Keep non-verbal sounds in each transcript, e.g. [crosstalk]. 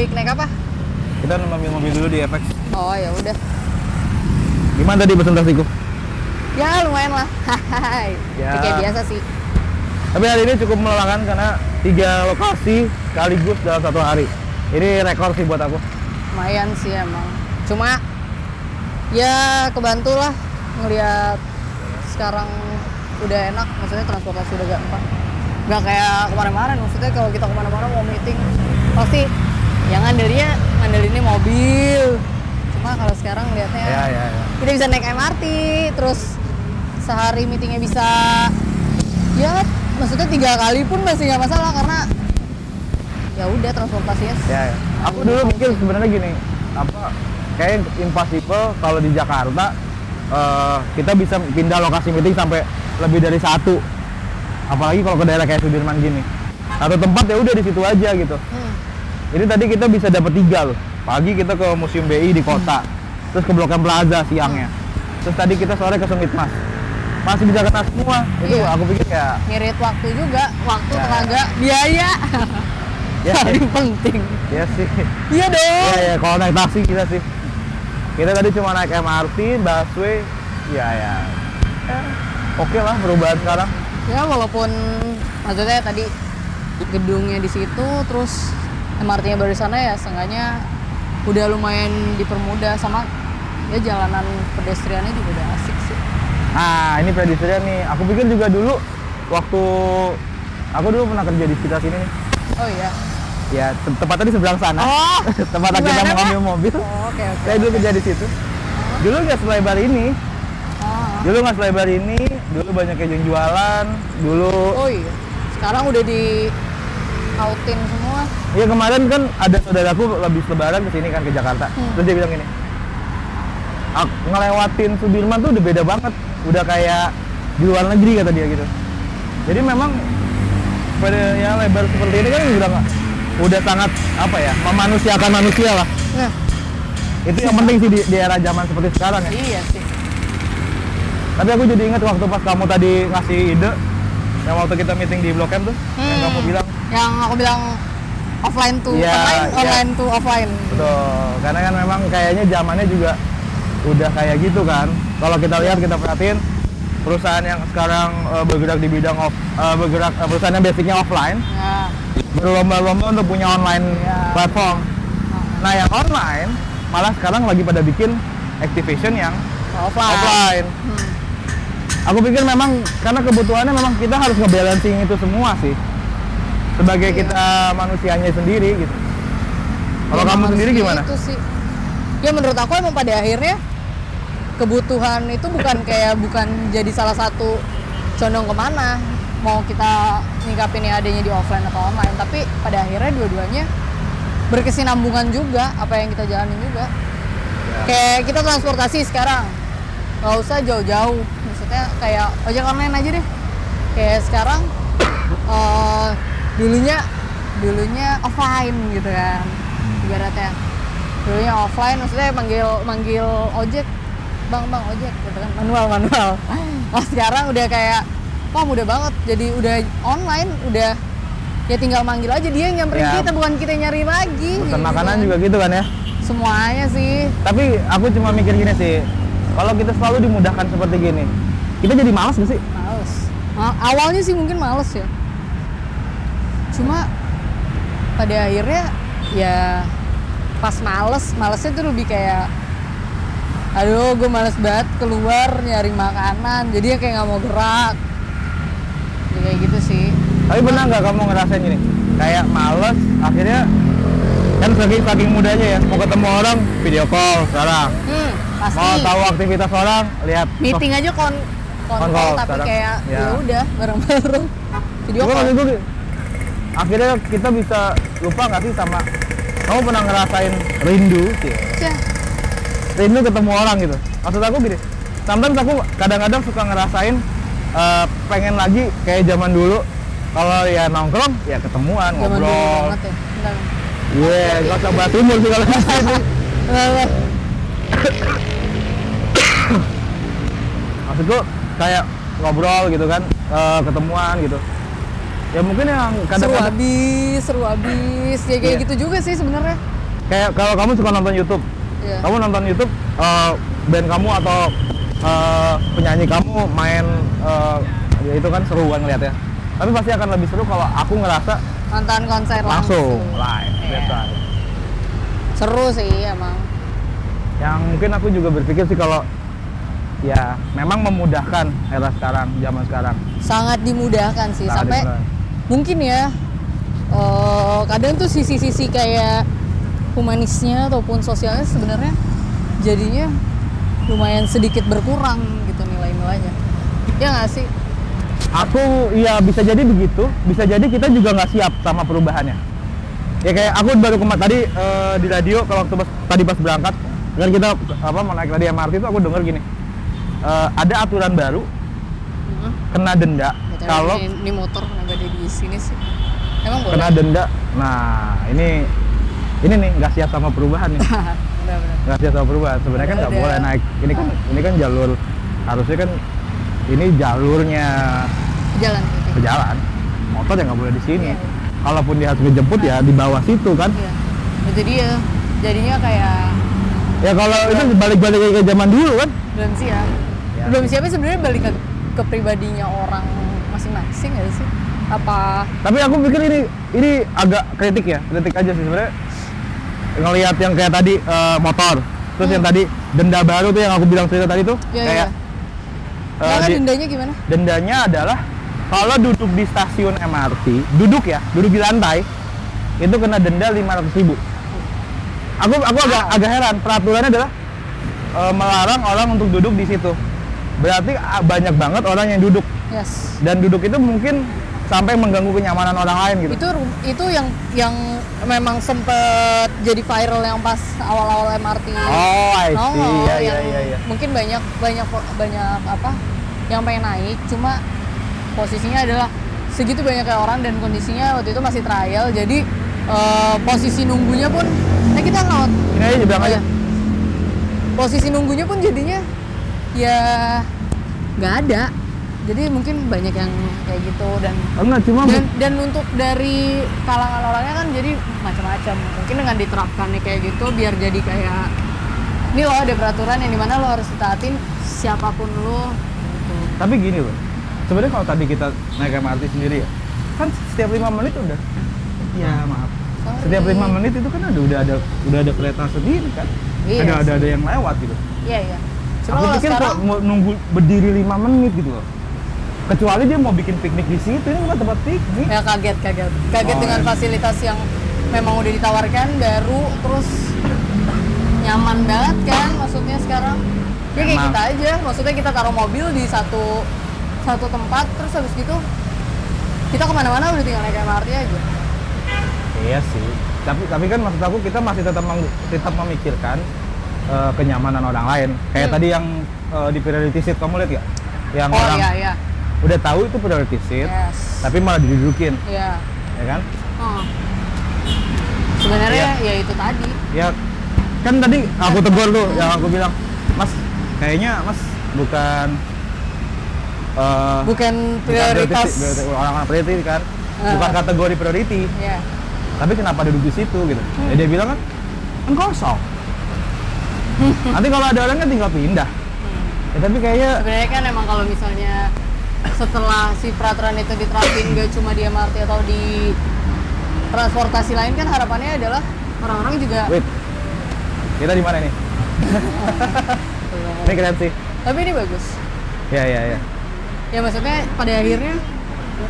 balik naik apa? Kita ngambil mobil dulu di FX. Oh ya udah. Gimana tadi presentasiku? Ya lumayan lah. [laughs] Ya. Kayak biasa sih. Tapi hari ini cukup melelahkan karena tiga lokasi sekaligus dalam satu hari. Ini rekor sih buat aku. Lumayan sih emang. Cuma ya kebantu lah ngelihat sekarang udah enak. Maksudnya transportasi udah gampang. Gak kayak kemarin-kemarin. Maksudnya kalau kita ke mana-mana mau meeting pasti yang ngandelinnya ngandelinnya mobil. Cuma kalau sekarang lihatnya Ya, ya, ya. kita bisa naik MRT terus sehari meetingnya bisa ya maksudnya tiga kali pun masih nggak masalah karena ya udah transportasinya Ya, ya. Aku dulu mikir sebenarnya gini, apa kayak impossible kalau di Jakarta eh, kita bisa pindah lokasi meeting sampai lebih dari satu. Apalagi kalau ke daerah kayak Sudirman gini. Satu tempat ya udah di situ aja gitu. Hmm. Ini tadi kita bisa dapat tiga loh. Pagi kita ke Museum BI di kota, terus ke Blok M Plaza siangnya. Terus tadi kita sore ke Sumit Mas. Masih bisa kena semua. Itu Iya. aku pikir ya ngirit waktu juga waktu Ya. tenaga biaya [laughs] ya, paling penting ya sih. iya dong Iya ya, kalau naik taksi kita sih. Kita tadi cuma naik MRT, busway, ya ya. Ya, Oke lah perubahan sekarang. ya walaupun maksudnya tadi gedungnya di situ terus MRT-nya baru sana ya seenggaknya udah lumayan dipermudah sama ya jalanan pedestriannya juga udah asik sih Nah ini prediksinya nih. Aku pikir juga dulu waktu aku dulu pernah kerja di sekitar sini nih. oh iya Ya te- tepatnya di seberang sana. Oh, [laughs] Tempat kita gimana, mau ngambil mobil. Oh, oke oke Saya dulu kerja di situ. Dulu nggak selebar ini. Ah. Dulu nggak selebar ini. Dulu banyak yang jualan. Dulu. oh iya sekarang udah di outin semua Ya kemarin kan ada saudaraku lebih lebaran ke sini kan ke Jakarta. Hmm. Terus dia bilang gini. "Ak- ngelewatin Sudirman tuh udah beda banget. Udah kayak di luar negeri kata dia gitu. Jadi memang pada ya lebar seperti ini kan udah udah sangat apa ya memanusiakan manusia lah. nah Itu yang penting sih di, di era zaman seperti sekarang ya. iya sih Tapi aku jadi ingat waktu pas kamu tadi ngasih ide yang waktu kita meeting di Blok M tuh yang Hmm. kamu bilang yang aku bilang offline to Iya, online iya. online to offline Betul, karena kan memang kayaknya zamannya juga udah kayak gitu kan. Kalau kita lihat, kita perhatiin perusahaan yang sekarang eh, bergerak di bidang off, eh, bergerak eh, perusahaan yang basicnya offline ya berlomba-lomba untuk punya online Iya. platform. Nah, yang online malah sekarang lagi pada bikin activation yang offline, offline. Hmm. Aku pikir memang karena kebutuhannya memang kita harus ngebalancing itu semua sih. Sebagai Iya. kita manusianya sendiri gitu. Kalau Ya, kamu sendiri gimana? gitu sih. ya menurut aku emang pada akhirnya kebutuhan itu bukan kayak bukan jadi salah satu condong ke mana mau kita nyikapin yang adanya di offline atau online tapi pada akhirnya dua-duanya berkesinambungan juga apa yang kita jalanin juga kayak kita transportasi sekarang nggak usah jauh-jauh maksudnya kayak ojek online aja deh kayak sekarang eh, dulunya dulunya offline gitu kan ibaratnya. Dulunya offline maksudnya manggil manggil ojek. Bang bang ojek gitu kan. Manual manual. [laughs] Nah sekarang udah kayak wah mudah banget. Jadi udah online udah ya tinggal manggil aja. Dia yang nyamperin Ya. kita bukan kita nyari lagi Pesan gitu makanan kan. juga gitu kan ya. semuanya sih. Tapi aku cuma mikir gini sih, kalau kita selalu dimudahkan seperti gini, kita jadi malas gak sih? males. Ma- awalnya sih mungkin males ya cuma pada akhirnya ya pas males malesnya tuh lebih kayak aduh gue males banget keluar nyari makanan jadi ya kayak nggak mau gerak Ya, kayak gitu sih Tapi pernah nggak kamu ngerasain gini? Kayak males, akhirnya kan saking saking mudahnya ya, mau ketemu orang video call sekarang, hmm, pasti mau tahu aktivitas orang lihat. meeting aja kon kon Kon call, tapi sekarang. kayak Ya. ya udah bareng-bareng video Cuma call gue, akhirnya kita bisa lupa nggak sih sama kamu pernah ngerasain rindu? Sih? Cah, rindu ketemu orang gitu. Maksud aku gini sometimes aku kadang-kadang suka ngerasain eh, pengen lagi kayak zaman dulu. Kalau ya nongkrong ya ketemuan zaman ngobrol. banget ya iya gak usah bahas umur sih kalau [laughs] sini Bentar. maksudku kayak ngobrol gitu kan eh, ketemuan gitu ya mungkin yang seru kadang-kadang habis seru habis ya kayak Iya. gitu juga sih sebenarnya kayak kalau kamu suka nonton YouTube Iya. kamu nonton YouTube eh, band kamu atau eh, penyanyi kamu main eh, ya itu kan seru kan ngeliat ya tapi pasti akan lebih seru kalau aku ngerasa nonton konser langsung langsung, live Iya. biasa. seru sih emang yang mungkin aku juga berpikir sih kalau ya memang memudahkan era sekarang zaman sekarang sangat dimudahkan sih Sangat sampai dimudahkan. Mungkin ya. Eh, kadang tuh sisi-sisi kayak humanisnya ataupun sosialnya sebenarnya jadinya lumayan sedikit berkurang gitu nilai-nilainya. Ya nggak sih? Aku ya bisa jadi begitu. Bisa jadi kita juga nggak siap sama perubahannya. Ya kayak aku baru kemarin tadi eh, di radio kalau waktu pas, tadi pas berangkat kan kita apa mau naik tadi MRT itu aku denger gini. Eh, ada aturan baru Hmm. kena denda kalau ini, ini motor kenapa ada di sini sih? Emang boleh? Kena denda. Nah ini ini nih nggak siap sama perubahan nih. [laughs] Nggak siap sama perubahan. Sebenarnya kan nggak boleh. naik ini kan ini kan jalur harusnya kan ini jalurnya jalan gitu pejalan motor ya nggak boleh di sini. Iya, iya. kalaupun dia harus ngejemput ya di bawah situ kan. Iya. Itu dia jadinya kayak ya kalau itu balik-balik ke zaman dulu kan. Belum siap. Ya. belum siapnya sebenarnya balik ke, ke pribadinya orang masing-masing nggak sih? Apa tapi aku pikir ini ini agak kritik ya kritik aja sih sebenarnya. Ngelihat yang kayak tadi eh, motor terus yang tadi denda baru tuh yang aku bilang cerita tadi tuh Hmm. Iya, kayak eh, Karena di- dendanya gimana? dendanya adalah kalau duduk di stasiun MRT duduk ya duduk di lantai itu kena denda 500.000 ribu. Aku aku agak agak heran peraturannya adalah eh, melarang orang untuk duduk di situ. Berarti ah, banyak banget orang yang duduk yes. Dan duduk itu mungkin sampai mengganggu kenyamanan orang lain gitu. Itu itu yang yang memang sempet jadi viral yang pas awal-awal MRT oh I see. iya iya yang iya iya. mungkin banyak banyak banyak apa yang pengen naik cuma posisinya adalah segitu banyak kayak orang dan kondisinya waktu itu masih trial jadi eh, posisi nunggunya pun eh kita not ini aja bilang aja. Iya. posisi nunggunya pun jadinya ya nggak ada jadi mungkin banyak yang kayak gitu dan enggak cuma dan dan untuk dari kalangan orangnya kan jadi macam-macam. Mungkin dengan diterapkannya kayak gitu biar jadi kayak ini loh ada peraturan yang di mana lo harus ditaatin siapa pun lo. Gitu. tapi gini loh sebenarnya kalau tadi kita naik MRT sendiri ya kan setiap lima menit udah. Ya maaf. Sorry. setiap lima menit itu kan ada udah ada udah ada kereta sendiri kan. Iya ada, ada sih. ada yang lewat gitu. Iya iya. Cuma aku pikir sekarang kok nunggu berdiri lima menit gitu loh kecuali dia mau bikin piknik di situ ini bukan tempat piknik. Ya kaget kaget. Kaget Oh, dengan iya. fasilitas yang memang udah ditawarkan baru terus nyaman banget kan maksudnya sekarang. Ya kayak kita aja. Maksudnya kita taruh mobil di satu satu tempat terus habis gitu kita ke mana-mana udah tinggal naik MRT aja. Iya sih. Tapi tapi kan maksud aku kita masih tetap meng- tetap memikirkan eh, kenyamanan orang lain. Kayak Hmm. tadi yang eh, di priority seat kamu lihat ya yang oh orang iya iya udah tahu itu priority seat yes. tapi malah didudukin. Iya. Ya kan? Oh. sebenarnya Iya. ya itu tadi. Ya kan tadi aku tegur tuh yang aku bilang mas kayaknya mas bukan eh, bukan prioritas orang-orang priority kan? Ah. bukan kategori priority. Ya tapi kenapa duduk di situ gitu? Ya dia bilang kan kan kosong. [laughs] Nanti kalau ada orangnya tinggal pindah. Ya, tapi kayaknya sebenarnya kan emang kalau misalnya setelah si peraturan itu diterapin gak cuma di MRT atau di transportasi lain kan harapannya adalah orang-orang juga wait. Kita di mana nih [laughs] ini keren sih. Tapi ini bagus. Ya ya ya. Ya maksudnya pada akhirnya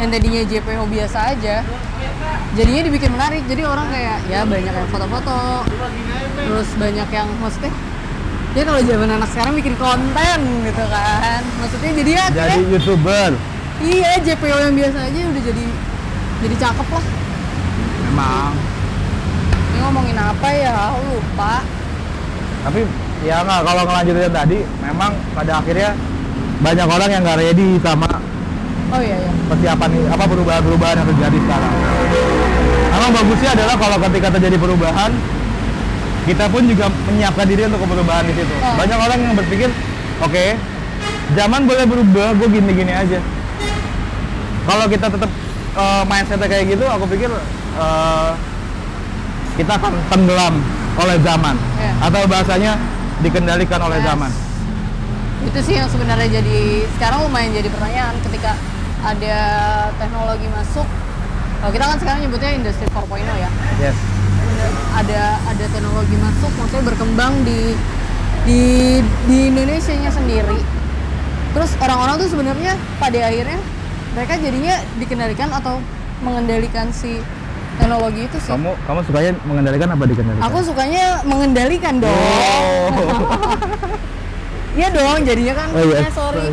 yang tadinya JPO biasa aja jadinya dibikin menarik. Jadi orang kayak ya banyak yang foto-foto terus banyak yang maksudnya ya kalau zaman anak sekarang bikin konten gitu kan. Maksudnya jadi ya jadi youtuber. Iya JPO yang biasa aja udah jadi jadi cakep lah. Memang. Ini ngomongin apa ya? Aku lupa. Tapi ya nggak kalau ngelanjutin tadi memang pada akhirnya banyak orang yang nggak ready sama oh iya iya. persiapan apa perubahan-perubahan yang terjadi sekarang. Memang bagusnya adalah kalau ketika terjadi perubahan kita pun juga menyiapkan diri untuk perubahan di situ. Oh. Banyak orang yang berpikir, oke, zaman boleh berubah, gue gini-gini aja. Kalau kita tetap eh, mindsetnya kayak gitu, aku pikir eh, kita akan tenggelam oleh zaman Iya. atau bahasanya dikendalikan oleh Yes. zaman. itu sih yang sebenarnya jadi sekarang lumayan jadi pertanyaan ketika ada teknologi masuk kalau kita kan sekarang nyebutnya industri 4.0 ya Yes. Ada ada teknologi masuk maksudnya berkembang di di di Indonesia nya sendiri terus orang-orang tuh sebenarnya pada akhirnya mereka jadinya dikendalikan atau mengendalikan si teknologi itu sih Kamu kamu sukanya mengendalikan apa dikendalikan? aku sukanya mengendalikan dong Oh. [laughs] iya dong jadinya kan Oh, iya. sorry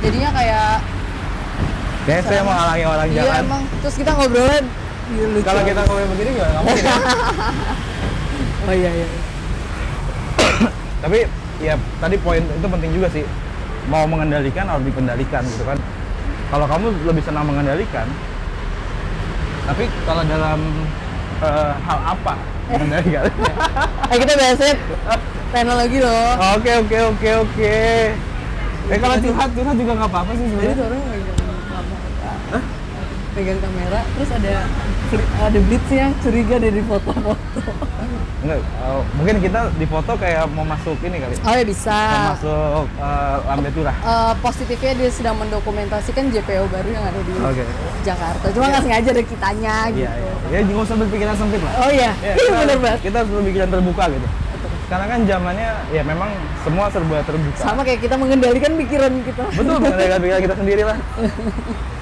jadinya kayak Kayak saya menghalangi orang iya jalan. emang terus kita ngobrolnya iya, lucu. Kalau kita ngomong begini nggak mungkin. ya. [laughs] oh iya iya Tapi ya tadi poin itu penting juga sih. Mau mengendalikan harus dikendalikan gitu kan. Kalau kamu lebih senang mengendalikan, tapi kalau dalam eh, hal apa mengendalikan? [laughs] eh kita bahasnya teknologi loh Oke oke oke oke. Eh kalau curhat curhat juga nggak apa-apa sih jadi sebenarnya. Pegang kamera terus ada ada blitznya curiga dari foto-foto Enggak, eh, mungkin kita di foto kayak mau masuk ini kali. oh ya bisa Mau masuk uh, Lambe Turah. Eh, positifnya dia sedang mendokumentasikan JPO baru yang ada di Oke. Jakarta cuma nggak sengaja ada kitanya gitu Iya, iya. Ya nggak usah berpikiran sempit lah. oh iya Ya, iya [laughs] kita, bener banget kita harus berpikiran terbuka gitu. Sekarang kan zamannya ya memang semua serba terbuka. sama kayak kita mengendalikan pikiran kita Betul, mengendalikan pikiran kita sendiri lah. [laughs]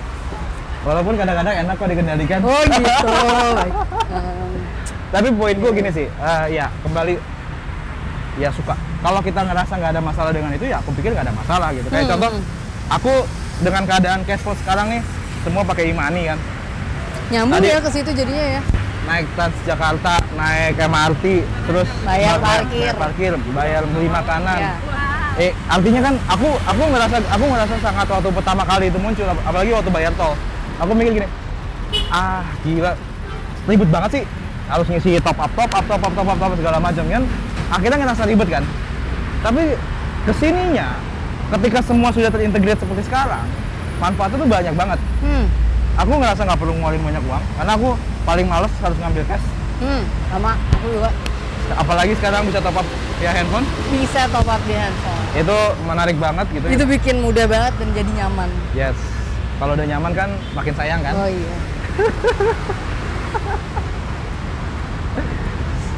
Walaupun kadang-kadang enak kok dikendalikan. oh gitu [laughs] Baik. Tapi poin gue gini sih, eh, ya kembali ya suka. Kalau kita ngerasa nggak ada masalah dengan itu ya aku pikir nggak ada masalah gitu. Kayak Hmm, contoh, aku dengan keadaan cash flow sekarang nih semua pakai imani kan. nyambung Tadi- ya ke situ jadinya ya naik Transjakarta, naik MRT, terus Bayar ba- parkir. bayar parkir, bayar beli makanan. Iya. Eh artinya kan aku aku ngerasa aku ngerasa sangat waktu pertama kali itu muncul ap- apalagi waktu bayar tol. Aku mikir gini, ah gila ribet banget sih harus ngisi top up top up top up top up, top up segala macam kan? Akhirnya ngerasa ribet kan? Tapi ke sininya ketika semua sudah terintegrate seperti sekarang manfaatnya tuh banyak banget. Hmm. Aku ngerasa nggak perlu ngeluarin banyak uang karena aku paling males harus ngambil cash. Hmm sama aku juga. Apalagi sekarang bisa top up via handphone. Bisa top up di handphone. Itu menarik banget gitu ya. itu bikin mudah banget dan jadi nyaman. Yes kalau udah nyaman kan makin sayang kan? Oh iya. [laughs]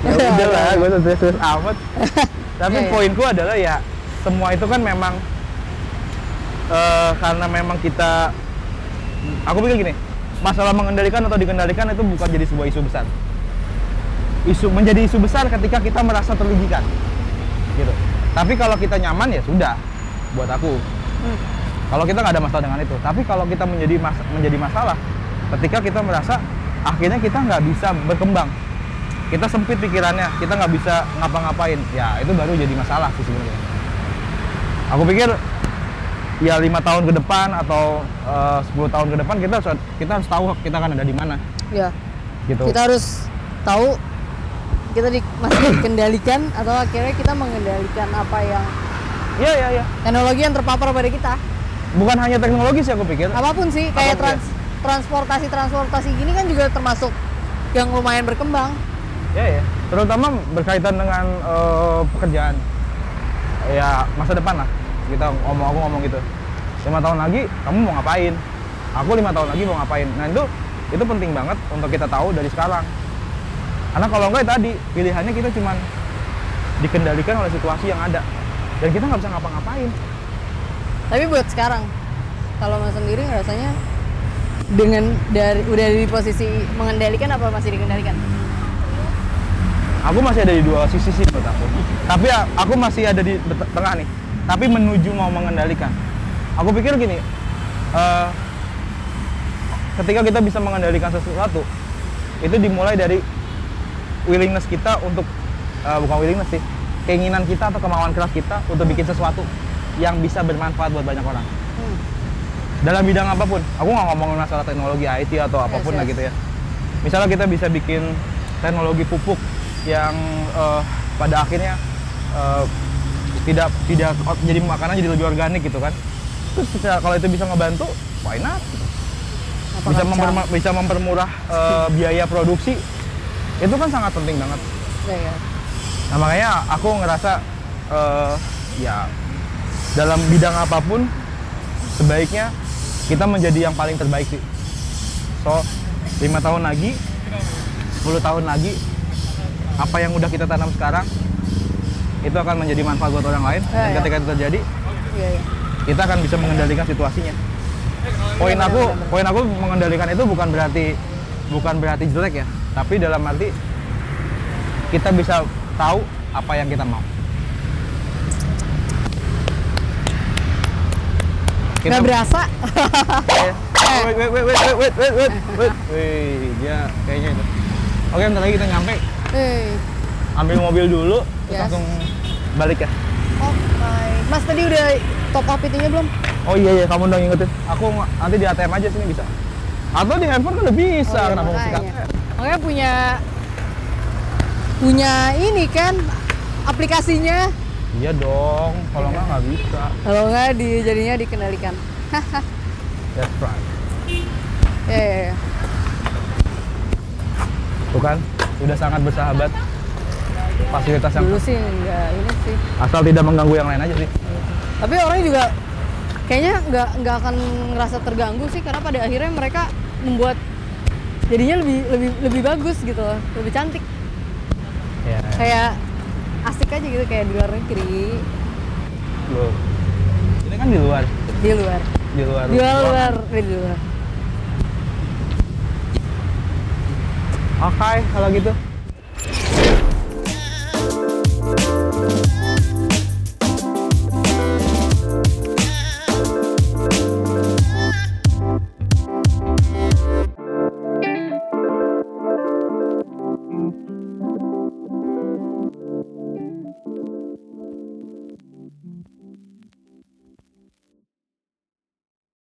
Ya udah lah gue stres amat. [laughs] Tapi Iya, iya. poinku adalah ya semua itu kan memang eh, karena memang kita aku pikir gini masalah mengendalikan atau dikendalikan itu bukan jadi sebuah isu besar. Isu menjadi isu besar ketika kita merasa terrugikan gitu. Tapi kalau kita nyaman ya sudah buat aku. Hmm. Kalau kita nggak ada masalah dengan itu. Tapi kalau kita menjadi mas- menjadi masalah ketika kita merasa akhirnya kita nggak bisa berkembang. Kita sempit pikirannya kita nggak bisa ngapa-ngapain. Ya itu baru jadi masalah sih sebenarnya. Aku pikir ya lima tahun ke depan atau eh, 10 tahun ke depan kita harus kita harus tahu kita akan ada di mana. Ya. Gitu. Kita harus tahu kita di, masih dikendalikan atau akhirnya kita mengendalikan apa yang iya iya iya. teknologi yang terpapar pada kita bukan hanya teknologi sih aku pikir. Apa pun sih kayak Apa pun, trans transportasi transportasi gini kan juga termasuk yang lumayan berkembang. Ya ya terutama berkaitan dengan eh, pekerjaan. Ya masa depan lah. Kita ngomong aku ngomong gitu. Lima tahun lagi kamu mau ngapain? Aku lima tahun lagi mau ngapain? Nah itu itu penting banget untuk kita tahu dari sekarang. Karena kalau enggak ya tadi pilihannya kita cuman dikendalikan oleh situasi yang ada. Dan kita nggak bisa ngapa-ngapain tapi buat sekarang kalau mas sendiri rasanya dengan dari udah di posisi mengendalikan apa masih dikendalikan? Aku masih ada di dua sisi sih menurut aku. Tapi aku masih ada di tengah nih. Tapi menuju mau mengendalikan. Aku pikir gini eh, ketika kita bisa mengendalikan sesuatu itu dimulai dari willingness kita untuk eh, bukan willingness sih keinginan kita atau kemauan keras kita untuk bikin sesuatu yang bisa bermanfaat buat banyak orang. Hmm. dalam bidang apa pun aku nggak ngomongin masalah teknologi IT atau apa pun lah yes. gitu ya. Misalnya kita bisa bikin teknologi pupuk yang eh, pada akhirnya eh, tidak tidak o- jadi makanan jadi lebih organik gitu kan. Terus kalau itu bisa ngebantu why not? Apa bisa, memperma- bisa mempermurah eh, biaya produksi. Itu kan sangat penting banget. Iya, iya. nah makanya aku ngerasa eh, ya dalam bidang apa pun sebaiknya kita menjadi yang paling terbaik sih so lima tahun lagi 10 tahun lagi apa yang udah kita tanam sekarang itu akan menjadi manfaat buat orang lain Ya, dan ya. ketika itu terjadi Iya, iya. kita akan bisa mengendalikan situasinya. Poin aku, poin aku mengendalikan itu bukan berarti bukan berarti jelek ya, tapi dalam arti kita bisa tahu apa yang kita mau. Kita... Gak berasa. Iya. [laughs] Eh. wait, wait, wait, wait, wait, wait, wait, wait. Kayaknya itu. Oke, bentar lagi kita nyampe. Hey. Ambil mobil dulu, yes. langsung balik ya. Oh Oke. Okay. Mas tadi udah top up itunya belum? Oh iya iya, kamu dong ingetin. Aku nanti di ATM aja sini bisa. Atau di handphone kan udah bisa, oh, iya, kenapa iya, punya punya ini kan aplikasinya Iya dong. Kalau Iya. nggak nggak bisa. Kalau nggak di jadinya dikendalikan. [laughs] That's right. Ya, ya, ya. Tuh kan, udah sangat bersahabat. Fasilitas yang Dulu sih nggak ini sih. asal tidak mengganggu yang lain aja sih. Tapi orang juga kayaknya nggak nggak akan ngerasa terganggu sih karena pada akhirnya mereka membuat jadinya lebih lebih lebih bagus gitu loh, lebih cantik. Ya. Kayak asik aja gitu kayak di luar negeri, Loh. Ini kan di luar, di luar, di luar. di luar, luar, di luar. Oke, kalau gitu.